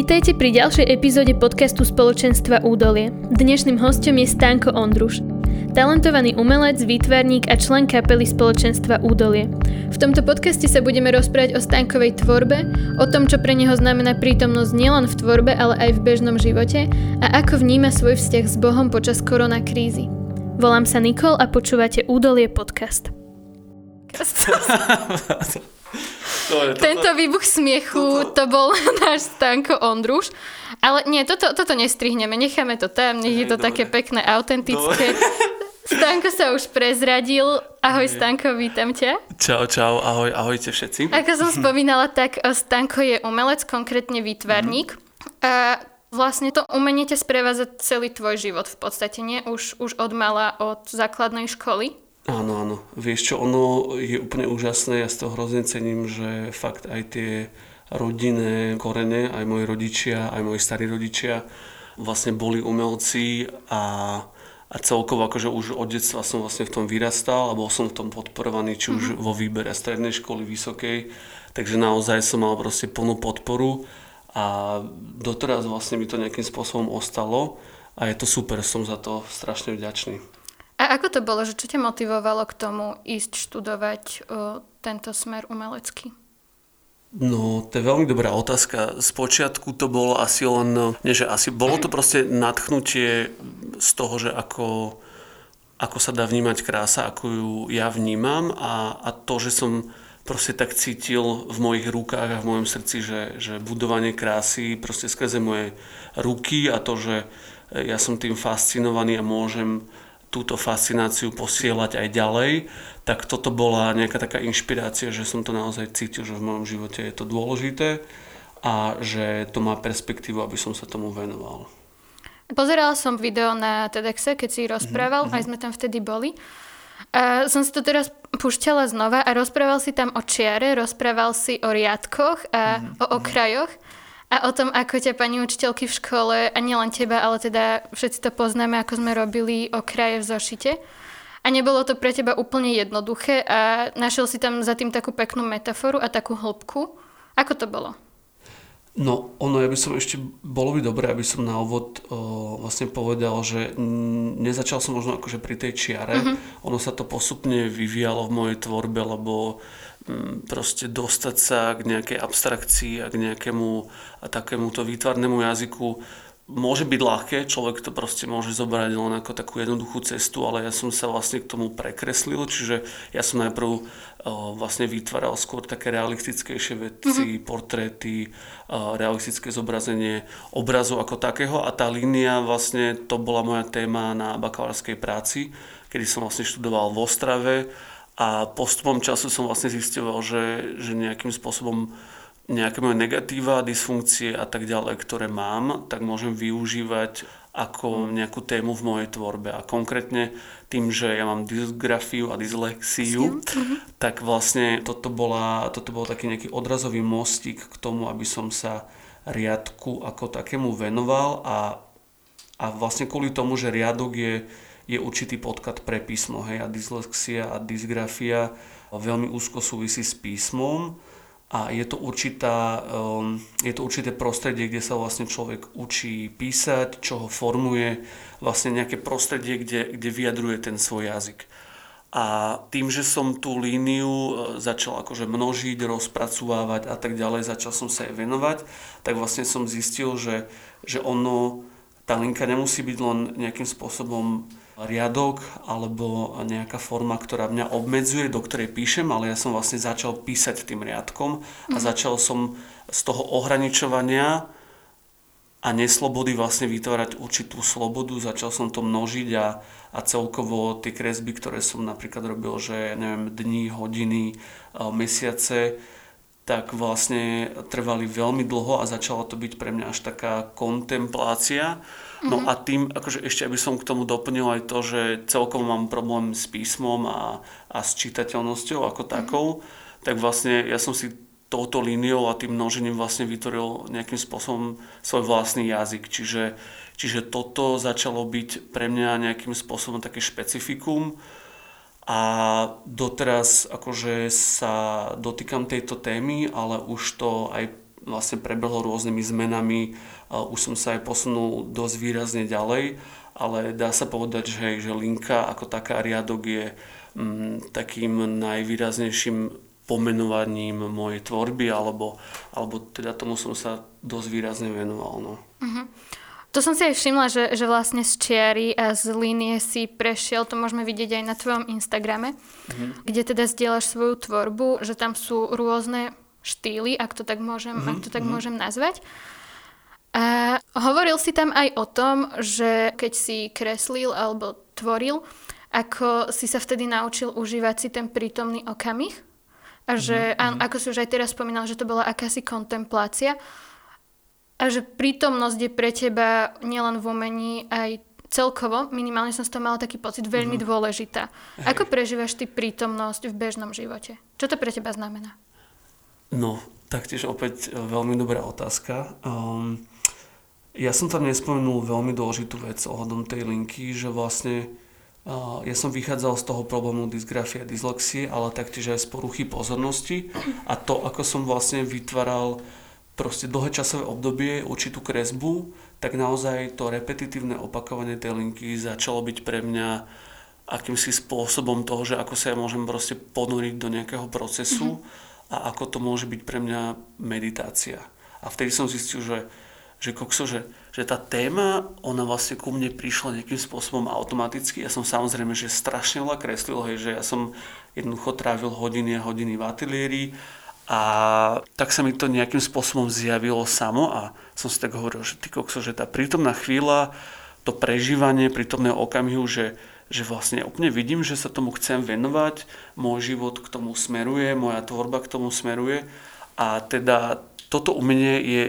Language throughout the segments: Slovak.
Vítajte pri ďalšej epizóde podcastu spoločenstva Údolie. Dnešným hostom je Stanko Ondruš, talentovaný umelec, výtvarník a člen kapely spoločenstva Údolie. V tomto podcaste sa budeme rozprávať o Stankovej tvorbe, o tom, čo pre neho znamená prítomnosť nielen v tvorbe, ale aj v bežnom živote a ako vníma svoj vzťah s Bohom počas korona krízy. Volám sa Nikol a počúvate Údolie podcast. Dobre, toto- Tento výbuch smiechu, to bol náš Stanko Ondruš. Ale nie, toto, toto nestrihneme, necháme to tam, nech je to dobre. také pekné, autentické. Stanko sa už prezradil. Ahoj Stanko, vítam ťa. Čau, čau, ahoj, ahojte všetci. Ako som spomínala, tak eh, Stanko je umelec, konkrétne výtvarník. A vlastne to umenie ťa sprevádza celý tvoj život v podstate, nie? Už, už od mala, od základnej školy. Áno, áno. Vieš čo, ono je úplne úžasné, ja si to hrozne cením, že fakt aj tie rodinné korene, aj moji rodičia, aj moji starí rodičia vlastne boli umelci a, a celkovo akože už od detstva som vlastne v tom vyrastal a bol som v tom podporovaný, či už vo výbere strednej školy, vysokej, takže naozaj som mal proste plnú podporu a doteraz vlastne mi to nejakým spôsobom ostalo a je to super, som za to strašne vďačný. A ako to bolo, že čo ťa motivovalo k tomu ísť študovať o, tento smer umelecký? No, to je veľmi dobrá otázka. Spočiatku to bolo asi len, nie že asi, bolo to proste nadchnutie z toho, že ako, ako sa dá vnímať krása, ako ju ja vnímam a, a to, že som proste tak cítil v mojich rukách a v mojom srdci, že, že budovanie krásy proste skrze moje ruky a to, že ja som tým fascinovaný a môžem túto fascináciu posielať aj ďalej, tak toto bola nejaká taká inšpirácia, že som to naozaj cítil, že v mojom živote je to dôležité a že to má perspektívu, aby som sa tomu venoval. Pozerala som video na TEDxe, keď si rozprával, mm-hmm. aj sme tam vtedy boli. A som si to teraz pušťala znova a rozprával si tam o čiare, rozprával si o riadkoch a mm-hmm. o okrajoch a o tom, ako ťa pani učiteľky v škole, a nielen teba, ale teda všetci to poznáme, ako sme robili okraje v zošite. A nebolo to pre teba úplne jednoduché a našiel si tam za tým takú peknú metaforu a takú hĺbku. Ako to bolo? No, ono, ja by som ešte, bolo by dobré, aby som na úvod o, vlastne povedal, že nezačal som možno akože pri tej čiare, mm-hmm. ono sa to postupne vyvíjalo v mojej tvorbe, lebo mm, proste dostať sa k nejakej abstrakcii a k nejakému a takémuto výtvarnému jazyku môže byť ľahké, človek to proste môže zobrať len ako takú jednoduchú cestu, ale ja som sa vlastne k tomu prekreslil, čiže ja som najprv o, vlastne vytváral skôr také realistickejšie veci, mm-hmm. portréty, o, realistické zobrazenie obrazu ako takého a tá línia vlastne to bola moja téma na bakalárskej práci, kedy som vlastne študoval v Ostrave a postupom času som vlastne zistoval, že, že nejakým spôsobom nejaké moje negatíva, dysfunkcie a tak ďalej, ktoré mám, tak môžem využívať ako nejakú tému v mojej tvorbe. A konkrétne tým, že ja mám dysgrafiu a dyslexiu, tak vlastne toto, bola, toto bol taký nejaký odrazový mostík k tomu, aby som sa riadku ako takému venoval a, a vlastne kvôli tomu, že riadok je, je určitý podklad pre písmo. Hej, a dyslexia a dysgrafia veľmi úzko súvisí s písmom a je to, určitá, um, je to určité prostredie, kde sa vlastne človek učí písať, čo ho formuje, vlastne nejaké prostredie, kde, kde vyjadruje ten svoj jazyk. A tým, že som tú líniu e, začal akože množiť, rozpracovávať a tak ďalej, začal som sa jej venovať, tak vlastne som zistil, že, že ono, tá linka nemusí byť len nejakým spôsobom riadok alebo nejaká forma, ktorá mňa obmedzuje, do ktorej píšem, ale ja som vlastne začal písať tým riadkom a začal som z toho ohraničovania a neslobody vlastne vytvárať určitú slobodu, začal som to množiť a, a celkovo tie kresby, ktoré som napríklad robil, že neviem, dní, hodiny, e, mesiace, tak vlastne trvali veľmi dlho a začala to byť pre mňa až taká kontemplácia. No a tým, akože ešte aby som k tomu doplnil aj to, že celkom mám problém s písmom a, a s čitateľnosťou ako takou, tak vlastne ja som si touto líniou a tým množením vlastne vytvoril nejakým spôsobom svoj vlastný jazyk. Čiže, čiže toto začalo byť pre mňa nejakým spôsobom také špecifikum. A doteraz akože sa dotýkam tejto témy, ale už to aj vlastne prebehlo rôznymi zmenami, už som sa aj posunul dosť výrazne ďalej, ale dá sa povedať, že, hej, že linka ako taká riadok je mm, takým najvýraznejším pomenovaním mojej tvorby, alebo, alebo teda tomu som sa dosť výrazne venoval. No. Uh-huh. To som si aj všimla, že, že vlastne z čiary a z línie si prešiel, to môžeme vidieť aj na tvojom Instagrame, uh-huh. kde teda zdieľaš svoju tvorbu, že tam sú rôzne štýly, ak to tak môžem, uh-huh. ak to tak uh-huh. môžem nazvať. A hovoril si tam aj o tom, že keď si kreslil alebo tvoril, ako si sa vtedy naučil užívať si ten prítomný okamih. A že, mm-hmm. ako si už aj teraz spomínal, že to bola akási kontemplácia. A že prítomnosť je pre teba nielen v umení, aj celkovo, minimálne som z toho mala taký pocit, veľmi mm-hmm. dôležitá. Ako prežívaš ty prítomnosť v bežnom živote? Čo to pre teba znamená? No, taktiež opäť e, veľmi dobrá otázka. Um, ja som tam nespomenul veľmi dôležitú vec ohľadom tej linky, že vlastne uh, ja som vychádzal z toho problému dysgrafie a dyslexie, ale taktiež aj z poruchy pozornosti a to, ako som vlastne vytváral proste dlhé časové obdobie, určitú kresbu, tak naozaj to repetitívne opakovanie tej linky začalo byť pre mňa akýmsi spôsobom toho, že ako sa ja môžem proste ponoriť do nejakého procesu mm-hmm. A ako to môže byť pre mňa meditácia. A vtedy som zistil, že že kokso, že, že tá téma, ona vlastne ku mne prišla nejakým spôsobom automaticky. Ja som samozrejme, že strašne veľa kreslil, hej, že ja som jednoducho trávil hodiny a hodiny v ateliéri a tak sa mi to nejakým spôsobom zjavilo samo a som si tak hovoril, že ty kokso, že tá prítomná chvíľa, to prežívanie prítomného okamihu, že, že vlastne úplne vidím, že sa tomu chcem venovať, môj život k tomu smeruje, moja tvorba k tomu smeruje. A teda toto umenie je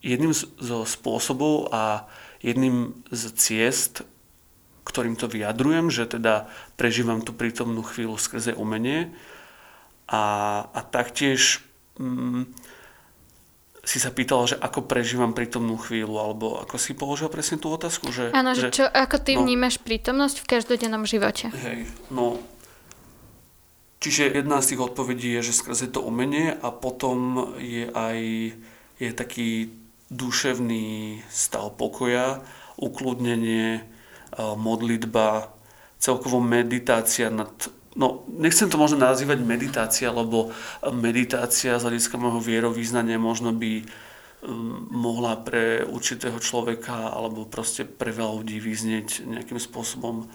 jedným zo spôsobov a jedným z ciest, ktorým to vyjadrujem, že teda prežívam tú prítomnú chvíľu skrze umenie. A, a taktiež mm, si sa pýtala, že ako prežívam prítomnú chvíľu, alebo ako si položil presne tú otázku? Že, Áno, že, čo, ako ty no, vnímaš prítomnosť v každodennom živote? Hej, no, čiže jedna z tých odpovedí je, že skrze to umenie a potom je aj je taký duševný stav pokoja, ukludnenie, modlitba, celkovo meditácia nad No, nechcem to možno nazývať meditácia, lebo meditácia z hľadiska môjho vierovýznania možno by um, mohla pre určitého človeka alebo proste pre veľa ľudí vyznieť nejakým spôsobom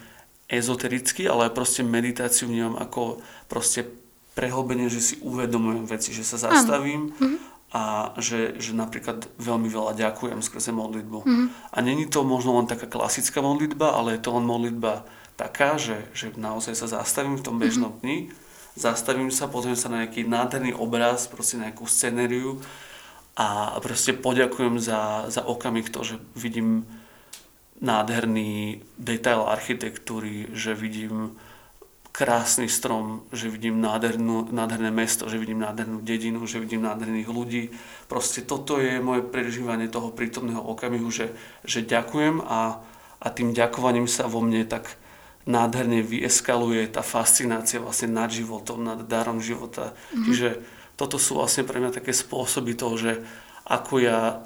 ezotericky, ale proste meditáciu vnímam ako proste prehlbenie, že si uvedomujem veci, že sa zastavím, mm-hmm a že, že napríklad veľmi veľa ďakujem skrze modlitbu. Mm-hmm. A není to možno len taká klasická modlitba, ale je to len modlitba taká, že, že naozaj sa zastavím v tom mhm. bežnom dni, zastavím sa, pozriem sa na nejaký nádherný obraz, proste nejakú scenériu a proste poďakujem za, za okamih to, že vidím nádherný detail architektúry, že vidím krásny strom, že vidím nádhernú, nádherné mesto, že vidím nádhernú dedinu, že vidím nádherných ľudí. Proste toto je moje prežívanie toho prítomného okamihu, že, že ďakujem a, a tým ďakovaním sa vo mne tak nádherne vyeskaluje tá fascinácia vlastne nad životom, nad darom života. Mm-hmm. Čiže toto sú vlastne pre mňa také spôsoby toho, že ako ja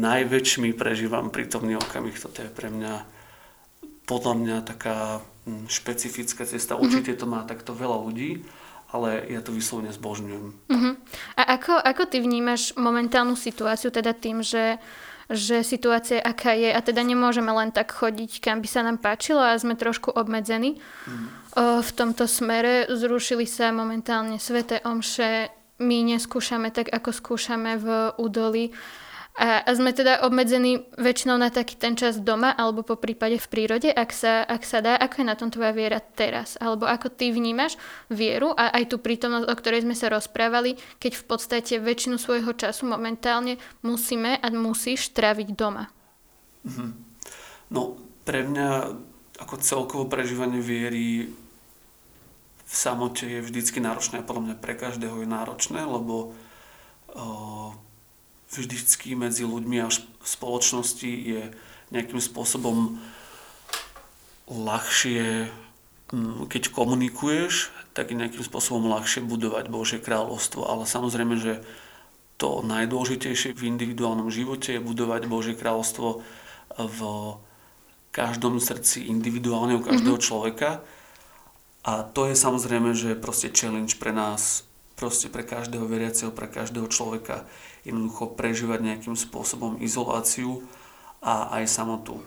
najväčšmi prežívam prítomný okamih. Toto je pre mňa podľa mňa taká Hm, špecifická cesta. Mhm. Určite to má takto veľa ľudí, ale ja to vyslovene zbožňujem. Uh-huh. A ako, ako ty vnímaš momentálnu situáciu, teda tým, že, že situácia aká je. A teda nemôžeme len tak chodiť, kam by sa nám páčilo a sme trošku obmedzení o, v tomto smere. Zrušili sa momentálne sveté omše, my neskúšame tak, ako skúšame v údoli a, a sme teda obmedzení väčšinou na taký ten čas doma alebo po prípade v prírode, ak sa, ak sa dá. Ako je na tom tvoja viera teraz? Alebo ako ty vnímaš vieru a aj tú prítomnosť, o ktorej sme sa rozprávali, keď v podstate väčšinu svojho času momentálne musíme a musíš tráviť doma? Mhm. No, pre mňa ako celkovo prežívanie viery v samote je vždycky náročné a podľa mňa pre každého je náročné, lebo uh, vždycky medzi ľuďmi a v spoločnosti je nejakým spôsobom ľahšie, mm, keď komunikuješ, tak je nejakým spôsobom ľahšie budovať Božie kráľovstvo. Ale samozrejme, že to najdôležitejšie v individuálnom živote je budovať Božie kráľovstvo v každom srdci individuálne u každého mm-hmm. človeka. A to je samozrejme, že proste challenge pre nás, proste pre každého veriaceho, pre každého človeka jednoducho prežívať nejakým spôsobom izoláciu a aj samotu.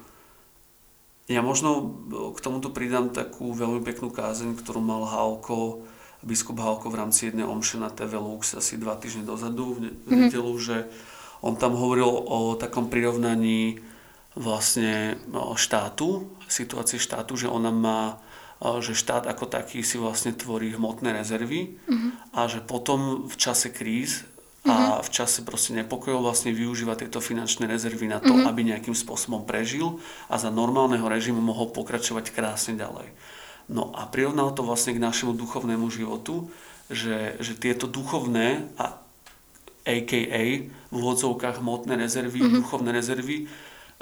Ja možno k tomuto pridám takú veľmi peknú kázeň, ktorú mal Halko, biskup Halko v rámci jednej omše na TV Lux asi dva týždne dozadu v mhm. nedelu, mm-hmm. že on tam hovoril o takom prirovnaní vlastne štátu, situácii štátu, že ona má že štát ako taký si vlastne tvorí hmotné rezervy mm-hmm. a že potom v čase kríz a mm-hmm. v čase proste nepokojov vlastne využíva tieto finančné rezervy na to, mm-hmm. aby nejakým spôsobom prežil a za normálneho režimu mohol pokračovať krásne ďalej. No a prirovnal to vlastne k našemu duchovnému životu, že, že tieto duchovné a AKA v úvodzovkách hmotné rezervy, mm-hmm. duchovné rezervy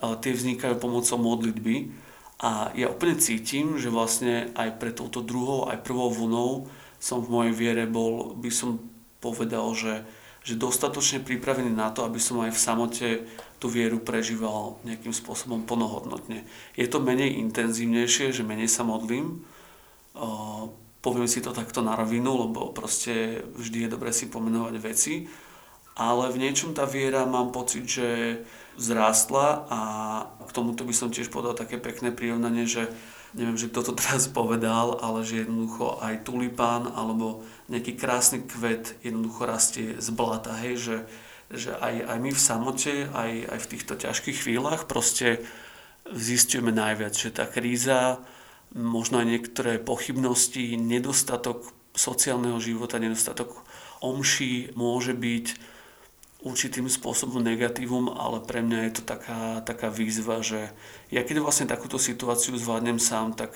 tie vznikajú pomocou modlitby. A ja úplne cítim, že vlastne aj pre touto druhou, aj prvou vlnou som v mojej viere bol, by som povedal, že, že dostatočne pripravený na to, aby som aj v samote tú vieru prežíval nejakým spôsobom plnohodnotne. Je to menej intenzívnejšie, že menej sa modlím, poviem si to takto na rovinu, lebo proste vždy je dobre si pomenovať veci, ale v niečom tá viera mám pocit, že vzrástla a k tomuto by som tiež povedal také pekné prirovnanie, že neviem, že kto to teraz povedal, ale že jednoducho aj tulipán alebo nejaký krásny kvet jednoducho rastie z blata, hej, že, že aj, aj my v samote, aj, aj v týchto ťažkých chvíľach proste zistujeme najviac, že tá kríza, možno aj niektoré pochybnosti, nedostatok sociálneho života, nedostatok omší môže byť určitým spôsobom negatívum, ale pre mňa je to taká, taká výzva, že ja keď vlastne takúto situáciu zvládnem sám, tak,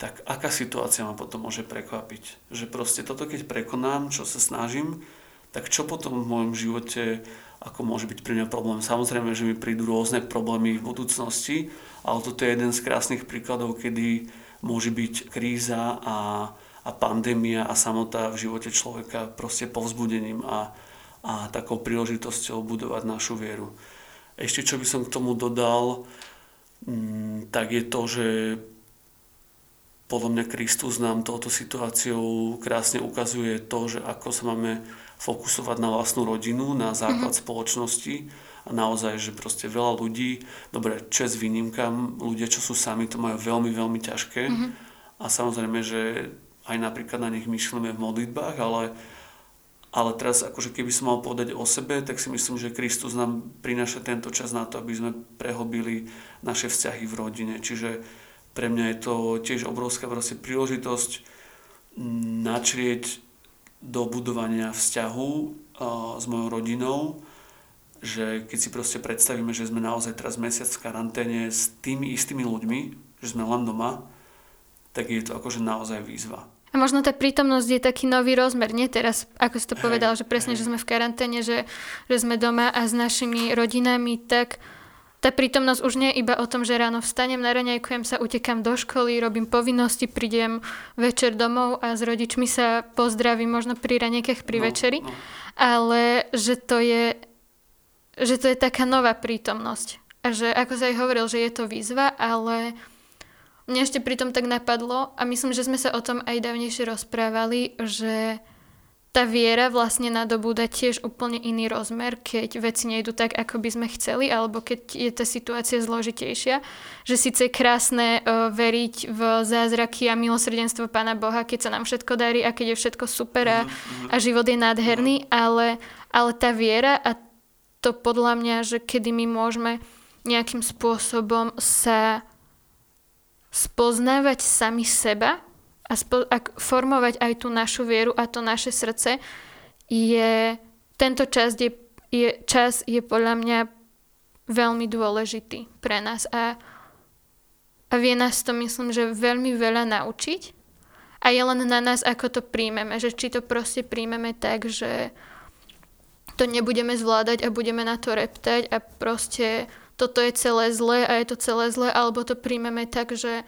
tak aká situácia ma potom môže prekvapiť. Že proste toto keď prekonám, čo sa snažím, tak čo potom v môjom živote ako môže byť pre mňa problém. Samozrejme, že mi prídu rôzne problémy v budúcnosti, ale toto je jeden z krásnych príkladov, kedy môže byť kríza a, a pandémia a samota v živote človeka proste povzbudením a, a takou príležitosťou budovať našu vieru. Ešte čo by som k tomu dodal, mm, tak je to, že podľa mňa Kristus nám touto situáciou krásne ukazuje to, že ako sa máme fokusovať na vlastnú rodinu, na základ mm-hmm. spoločnosti a naozaj, že proste veľa ľudí, dobre, čes výnimkám, ľudia, čo sú sami, to majú veľmi, veľmi ťažké mm-hmm. a samozrejme, že aj napríklad na nich myšlíme v modlitbách, ale ale teraz, akože keby som mal povedať o sebe, tak si myslím, že Kristus nám prináša tento čas na to, aby sme prehobili naše vzťahy v rodine. Čiže pre mňa je to tiež obrovská proste príležitosť načrieť do budovania vzťahu s mojou rodinou, že keď si proste predstavíme, že sme naozaj teraz mesiac v karanténe s tými istými ľuďmi, že sme len doma, tak je to akože naozaj výzva. A možno tá prítomnosť je taký nový rozmer, nie teraz, ako si to povedal, že presne, že sme v karanténe, že, že sme doma a s našimi rodinami, tak tá prítomnosť už nie je iba o tom, že ráno vstanem, naraňajkujem sa, utekam do školy, robím povinnosti, prídem večer domov a s rodičmi sa pozdravím možno pri ranejkách pri no, večeri, no. ale že to je že to je taká nová prítomnosť. A že, ako sa aj hovoril, že je to výzva, ale mňa ešte pritom tak napadlo a myslím, že sme sa o tom aj dávnejšie rozprávali, že tá viera vlastne nadobúda tiež úplne iný rozmer, keď veci nejdu tak, ako by sme chceli, alebo keď je tá situácia zložitejšia. Že síce je krásne veriť v zázraky a milosrdenstvo Pána Boha, keď sa nám všetko darí a keď je všetko super a, a život je nádherný, ale, ale tá viera a to podľa mňa, že kedy my môžeme nejakým spôsobom sa spoznávať sami seba a, spo- a formovať aj tú našu vieru a to naše srdce, je tento čas je, je, čas je podľa mňa veľmi dôležitý pre nás a, a vie nás to myslím, že veľmi veľa naučiť a je len na nás, ako to príjmeme, že či to proste príjmeme tak, že to nebudeme zvládať a budeme na to reptať a proste toto je celé zlé a je to celé zlé, alebo to príjmeme tak, že,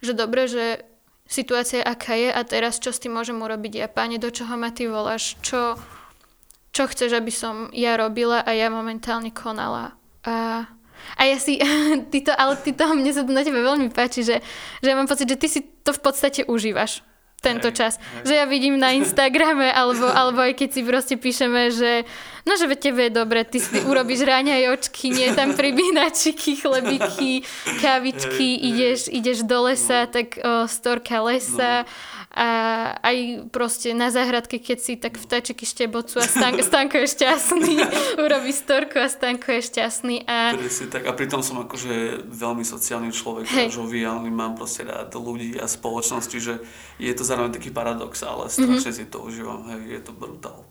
že dobre, že situácia aká je a teraz čo s tým môžem urobiť ja, páne, do čoho ma ty voláš, čo, čo chceš, aby som ja robila a ja momentálne konala. A, a ja si, ty to, ale ty to, mne sa to na tebe veľmi páči, že, že ja mám pocit, že ty si to v podstate užívaš tento hej, čas. Hej. Že ja vidím na Instagrame, alebo, alebo aj keď si proste píšeme, že no, že tebe je dobre, ty si urobíš očky, nie tam pribínačiky, chlebiky, kávičky, hej, ideš, ideš do lesa, no. tak o, storka lesa. No a aj proste na záhradke, keď si tak vtáčiky štebocu a Stanko, Stanko je šťastný, urobí storku a Stanko je šťastný. A... si tak, a pritom som akože veľmi sociálny človek, hey. žoviálny, mám proste rád ľudí a spoločnosti, že je to zároveň taký paradox, ale strašne mm-hmm. si to užívam, hej, je to brutál.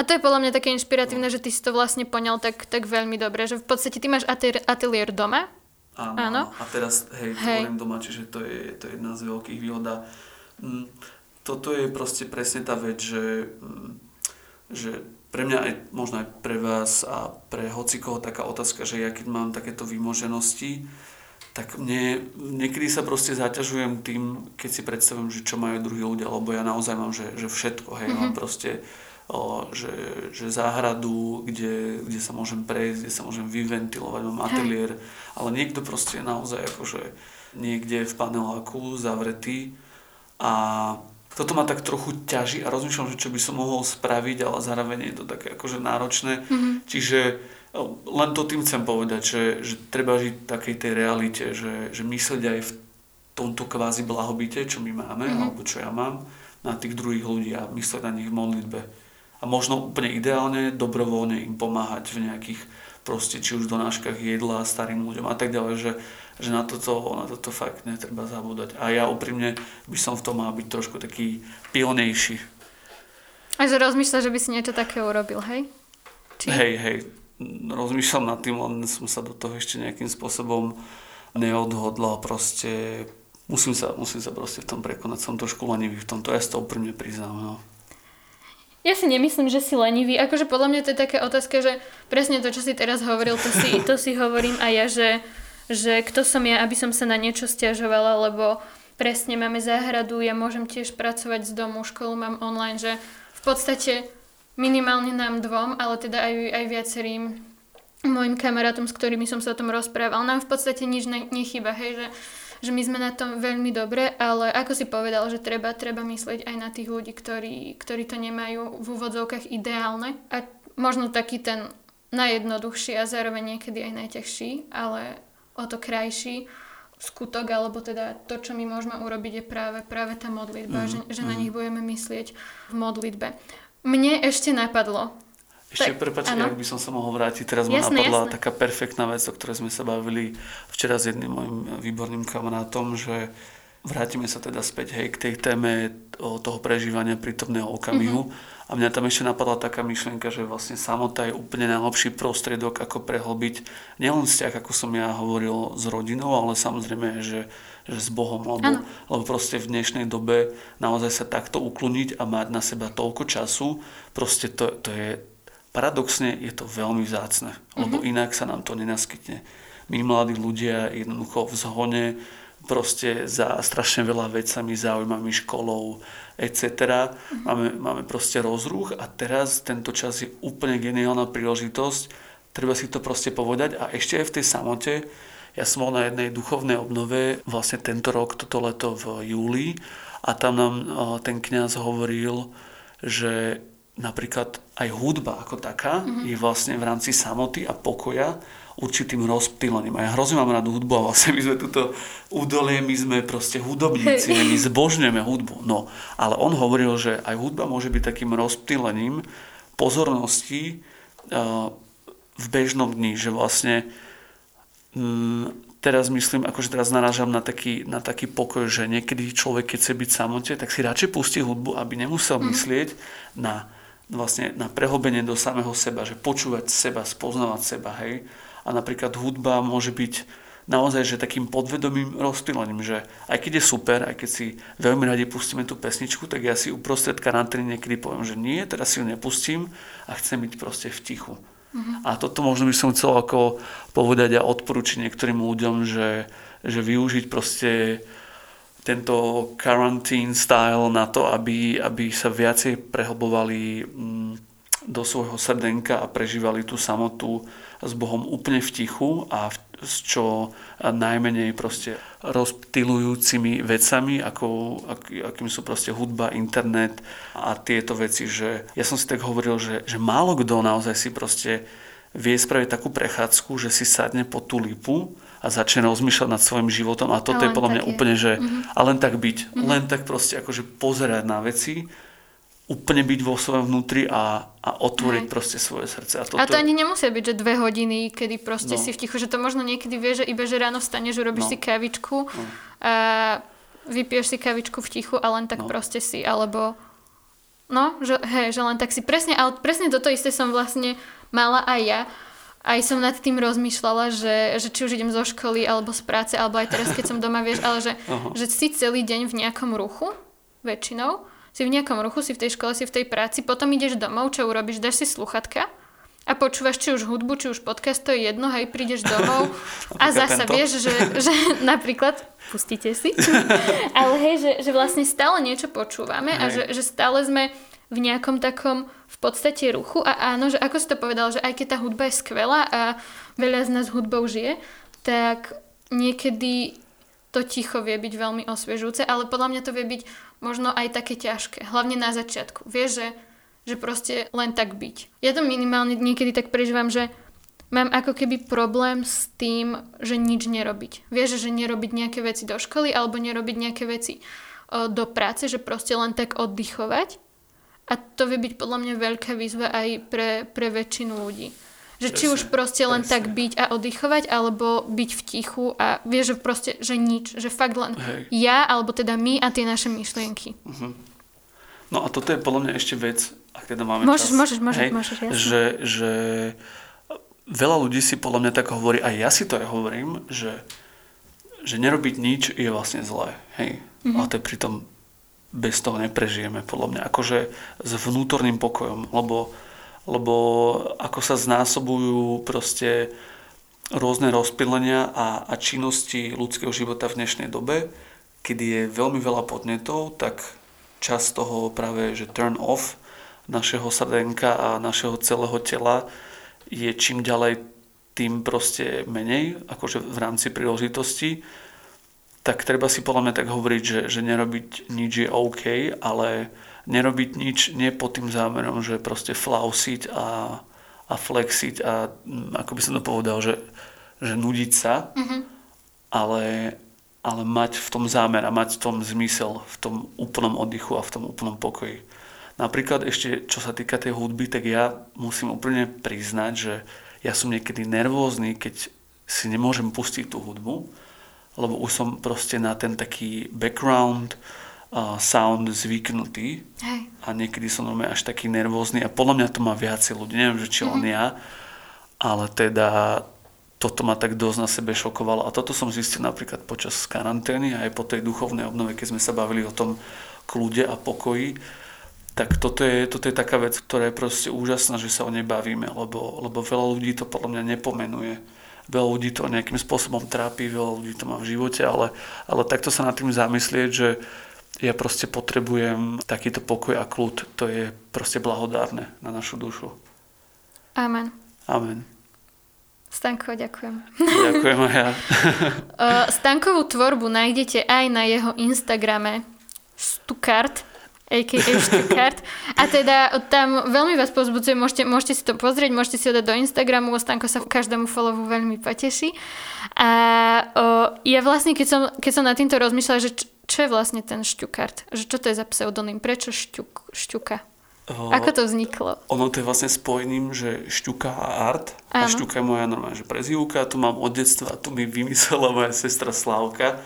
A to je podľa mňa také inšpiratívne, že ty si to vlastne poňal tak, tak veľmi dobre, že v podstate ty máš ateliér doma. Áno, Áno. a teraz hej, hej. doma, čiže to je, to je jedna z veľkých výhod Mm, toto je proste presne tá vec, že, mm, že pre mňa aj možno aj pre vás a pre hocikoho taká otázka, že ja keď mám takéto výmoženosti, tak mne, niekedy sa proste zaťažujem tým, keď si predstavujem, že čo majú druhí ľudia, lebo ja naozaj mám, že, že všetko, hej, mm-hmm. mám proste o, že, že záhradu, kde, kde sa môžem prejsť, kde sa môžem vyventilovať, mám ateliér, ale niekto proste je naozaj akože niekde v paneláku zavretý a toto ma tak trochu ťaží a rozmýšľam, že čo by som mohol spraviť, ale zároveň je to také akože náročné. Mm-hmm. Čiže len to tým chcem povedať, že, že treba žiť v takej tej realite, že, že myslieť aj v tomto kvázi blahobite, čo my máme, mm-hmm. alebo čo ja mám, na tých druhých ľudí a myslieť na nich v modlitbe. A možno úplne ideálne, dobrovoľne im pomáhať v nejakých proste, či už donáškach jedla starým ľuďom a tak ďalej, že že na toto, na toto fakt netreba zabúdať. A ja úprimne by som v tom mal byť trošku taký pilnejší. A že rozmýšľaš, že by si niečo také urobil, hej? Či... Hej, hej. Rozmýšľam nad tým, len som sa do toho ešte nejakým spôsobom neodhodlal. Proste musím sa, musím sa proste v tom prekonať. Som trošku lenivý v tomto, ja si to úprimne priznám. No. Ja si nemyslím, že si lenivý. Akože podľa mňa to je taká otázka, že presne to, čo si teraz hovoril, to si, to si hovorím aj ja, že že kto som ja, aby som sa na niečo stiažovala, lebo presne máme záhradu, ja môžem tiež pracovať z domu, školu mám online, že v podstate minimálne nám dvom, ale teda aj, aj viacerým mojim kamarátom, s ktorými som sa o tom rozprával, nám v podstate nič ne, nechyba, hej, že, že my sme na tom veľmi dobre, ale ako si povedal, že treba, treba myslieť aj na tých ľudí, ktorí, ktorí to nemajú v úvodzovkách ideálne a možno taký ten najjednoduchší a zároveň niekedy aj najťažší, ale o to krajší skutok, alebo teda to, čo my môžeme urobiť, je práve, práve tá modlitba, mm, že, že mm. na mhm. nich budeme myslieť v modlitbe. Mne ešte napadlo. Ešte, prepáč, ak by som sa mohol vrátiť, teraz ma napadla jasné. taká perfektná vec, o ktorej sme sa bavili včera s jedným mojim výborným kamarátom, že vrátime sa teda späť hej, k tej téme toho prežívania prítomného okamihu. Mm-hmm a mňa tam ešte napadla taká myšlienka, že vlastne samota je úplne najlepší prostriedok, ako prehlbiť nielen vzťah, ako som ja hovoril, s rodinou, ale samozrejme, že, že s Bohom. Lebo, lebo proste v dnešnej dobe naozaj sa takto ukloniť a mať na seba toľko času, proste to, to je, paradoxne je to veľmi vzácne, lebo mm-hmm. inak sa nám to nenaskytne. My mladí ľudia jednoducho v zhone proste za strašne veľa vecami, záujmami školou, etc. Máme, máme proste rozruch a teraz tento čas je úplne geniálna príležitosť. Treba si to proste povedať a ešte aj v tej samote. Ja som bol na jednej duchovnej obnove vlastne tento rok, toto leto v júli a tam nám ten kňaz hovoril, že napríklad aj hudba ako taká mm-hmm. je vlastne v rámci samoty a pokoja určitým rozptýlením. A ja hrozne mám rád hudbu a vlastne my sme tuto údolie, my sme proste hudobníci, my zbožňujeme hudbu. No, ale on hovoril, že aj hudba môže byť takým rozptýlením pozornosti uh, v bežnom dni, že vlastne um, teraz myslím, akože teraz narážam na taký, na taký pokoj, že niekedy človek, keď chce byť samote, tak si radšej pustí hudbu, aby nemusel mm. myslieť na vlastne na prehlbenie do samého seba, že počúvať seba, spoznávať seba, hej a napríklad hudba môže byť naozaj že takým podvedomým rozptýlením, že aj keď je super, aj keď si veľmi radi pustíme tú pesničku, tak ja si uprostred karantény niekedy poviem, že nie, teraz si ju nepustím a chcem byť proste v tichu. Mm-hmm. A toto možno by som chcel ako povedať a odporučiť niektorým ľuďom, že, že využiť proste tento quarantine style na to, aby, aby sa viacej prehlbovali mm, do svojho srdenka a prežívali tú samotu s Bohom úplne v tichu a v, s čo najmenej proste rozptilujúcimi vecami, ako, ak, akým sú proste hudba, internet a tieto veci, že ja som si tak hovoril, že, že málo kto naozaj si proste vie spraviť takú prechádzku, že si sadne po tú lipu a začne rozmýšľať nad svojim životom a toto a je podľa mňa je. úplne, že mm-hmm. a len tak byť, mm-hmm. len tak proste akože pozerať na veci úplne byť vo svojom vnútri a, a otvoriť Hej. proste svoje srdce. A, toto... a to ani nemusia byť, že dve hodiny, kedy proste no. si v tichu, že to možno niekedy vie, že iba, že ráno vstaneš, urobíš no. si kavičku no. a vypiješ si kavičku v tichu a len tak no. proste si, alebo no, že, hej, že len tak si presne, ale presne toto isté som vlastne mala aj ja. Aj som nad tým rozmýšľala, že, že či už idem zo školy, alebo z práce, alebo aj teraz, keď som doma, vieš, ale že, že si celý deň v nejakom ruchu, väčšinou, si v nejakom ruchu, si v tej škole, si v tej práci, potom ideš domov, čo urobíš, dáš si sluchatka a počúvaš či už hudbu, či už podcast, to je jedno, hej, prídeš domov a zasa tento. vieš, že, že napríklad, pustíte si, ale hej, že, že vlastne stále niečo počúvame hej. a že, že stále sme v nejakom takom v podstate ruchu a áno, že ako si to povedal, že aj keď tá hudba je skvelá a veľa z nás hudbou žije, tak niekedy to ticho vie byť veľmi osviežujúce, ale podľa mňa to vie byť možno aj také ťažké, hlavne na začiatku. Vieš, že, že proste len tak byť. Ja to minimálne niekedy tak prežívam, že mám ako keby problém s tým, že nič nerobiť. Vieš, že nerobiť nejaké veci do školy alebo nerobiť nejaké veci do práce, že proste len tak oddychovať. A to vie byť podľa mňa veľká výzva aj pre, pre väčšinu ľudí. Že presne, či už proste len presne. tak byť a oddychovať, alebo byť v tichu a vieš, že proste, že nič, že fakt len Hej. ja, alebo teda my a tie naše myšlienky. Uh-huh. No a toto je podľa mňa ešte vec, ak teda máme môžeš, čas. Môžeš, môžeš, hej, môžeš, jasne. Že, že veľa ľudí si podľa mňa tak hovorí, aj ja si to aj hovorím, že, že nerobiť nič je vlastne zlé. Hej. Uh-huh. Ale to je pritom bez toho neprežijeme, podľa mňa. Akože s vnútorným pokojom, lebo lebo ako sa znásobujú proste rôzne rozpilenia a, a činnosti ľudského života v dnešnej dobe, kedy je veľmi veľa podnetov, tak čas toho práve, že turn off našeho srdenka a našeho celého tela je čím ďalej tým proste menej, akože v rámci príležitosti, tak treba si podľa mňa tak hovoriť, že, že nerobiť nič je OK, ale nerobiť nič nie pod tým zámerom, že proste flausiť a, a flexiť a mm, ako by som to povedal, že, že nudiť sa, mm-hmm. ale, ale mať v tom zámer a mať v tom zmysel, v tom úplnom oddychu a v tom úplnom pokoji. Napríklad ešte, čo sa týka tej hudby, tak ja musím úplne priznať, že ja som niekedy nervózny, keď si nemôžem pustiť tú hudbu, lebo už som proste na ten taký background, sound zvyknutý Hej. a niekedy som normálne až taký nervózny a podľa mňa to má viacej ľudí, neviem, že či mm-hmm. len ja, ale teda toto ma tak dosť na sebe šokovalo a toto som zistil napríklad počas karantény a aj po tej duchovnej obnove, keď sme sa bavili o tom kľude a pokoji, tak toto je, toto je taká vec, ktorá je proste úžasná, že sa o nej bavíme, lebo, lebo veľa ľudí to podľa mňa nepomenuje. Veľa ľudí to nejakým spôsobom trápi, veľa ľudí to má v živote, ale, ale takto sa nad tým zamyslieť, že, ja proste potrebujem takýto pokoj a kľud. To je proste blahodárne na našu dušu. Amen. Amen. Stanko, ďakujem. Ďakujem aj ja. Stankovú tvorbu nájdete aj na jeho Instagrame Stukart, a.k.a. Stukart. A teda tam veľmi vás pozbudzujem, môžete, môžete si to pozrieť, môžete si ho dať do Instagramu, Stanko sa každému followu veľmi poteší. A o, ja vlastne, keď som, keď som nad týmto rozmýšľala, že čo je vlastne ten šťukart? Že čo to je za pseudonym? Prečo šťuk, šťuka? Uh, Ako to vzniklo? Ono to je vlastne spojením, že šťuka a art. Áno. A šťuka je moja normálne, že prezivka, tu mám od detstva, tu mi vymyslela moja sestra Slávka.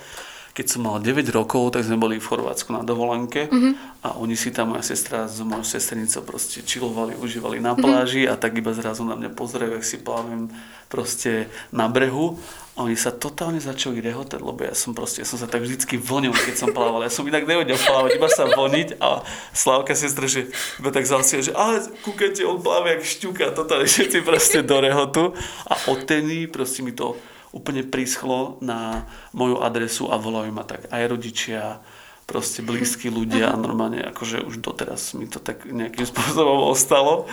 Keď som mal 9 rokov, tak sme boli v Chorvátsku na dovolenke uh-huh. a oni si tam, moja sestra s mojou sesternicou proste čilovali, užívali na pláži uh-huh. a tak iba zrazu na mňa pozreli, ak si plavím proste na brehu a oni sa totálne začali rehotať, lebo ja som proste, ja som sa tak vždycky vlnil, keď som plával. Ja som inak nevedel plávať, iba sa voniť a Slavka sestra, že iba tak zalsia, že ale kúkajte, on pláva jak šťuka, totálne všetci proste do rehotu. A odtedy proste mi to úplne prischlo na moju adresu a volajú ma tak aj rodičia, proste blízki ľudia a normálne akože už doteraz mi to tak nejakým spôsobom ostalo.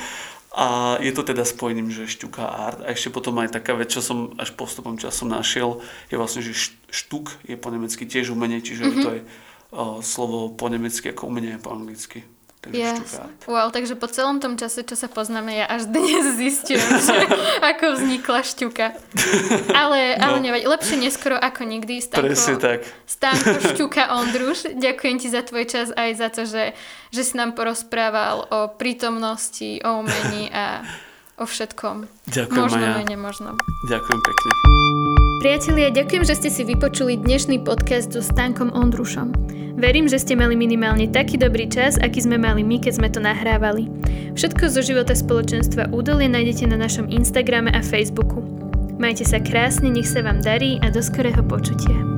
A je to teda spojením, že šťuka art. A ešte potom aj taká vec, čo som až postupom časom našiel, je vlastne, že štuk je po nemecky tiež umenie, čiže mm-hmm. to je o, slovo po nemecky ako umenie po anglicky. Takže yes. Wow, takže po celom tom čase, čo sa poznáme, ja až dnes zistujem, že ako vznikla šťuka. Ale, ale no. nevadí, lepšie neskoro ako nikdy. Stanko, Presne tak. Stanko šťuka Ondruš, ďakujem ti za tvoj čas aj za to, že, že si nám porozprával o prítomnosti, o umení a o všetkom. Ďakujem Možno, ja. nemožno. Ďakujem pekne. Priatelia, ďakujem, že ste si vypočuli dnešný podcast so Stankom Ondrušom. Verím, že ste mali minimálne taký dobrý čas, aký sme mali my, keď sme to nahrávali. Všetko zo života spoločenstva Údolie nájdete na našom Instagrame a Facebooku. Majte sa krásne, nech sa vám darí a do skorého počutia.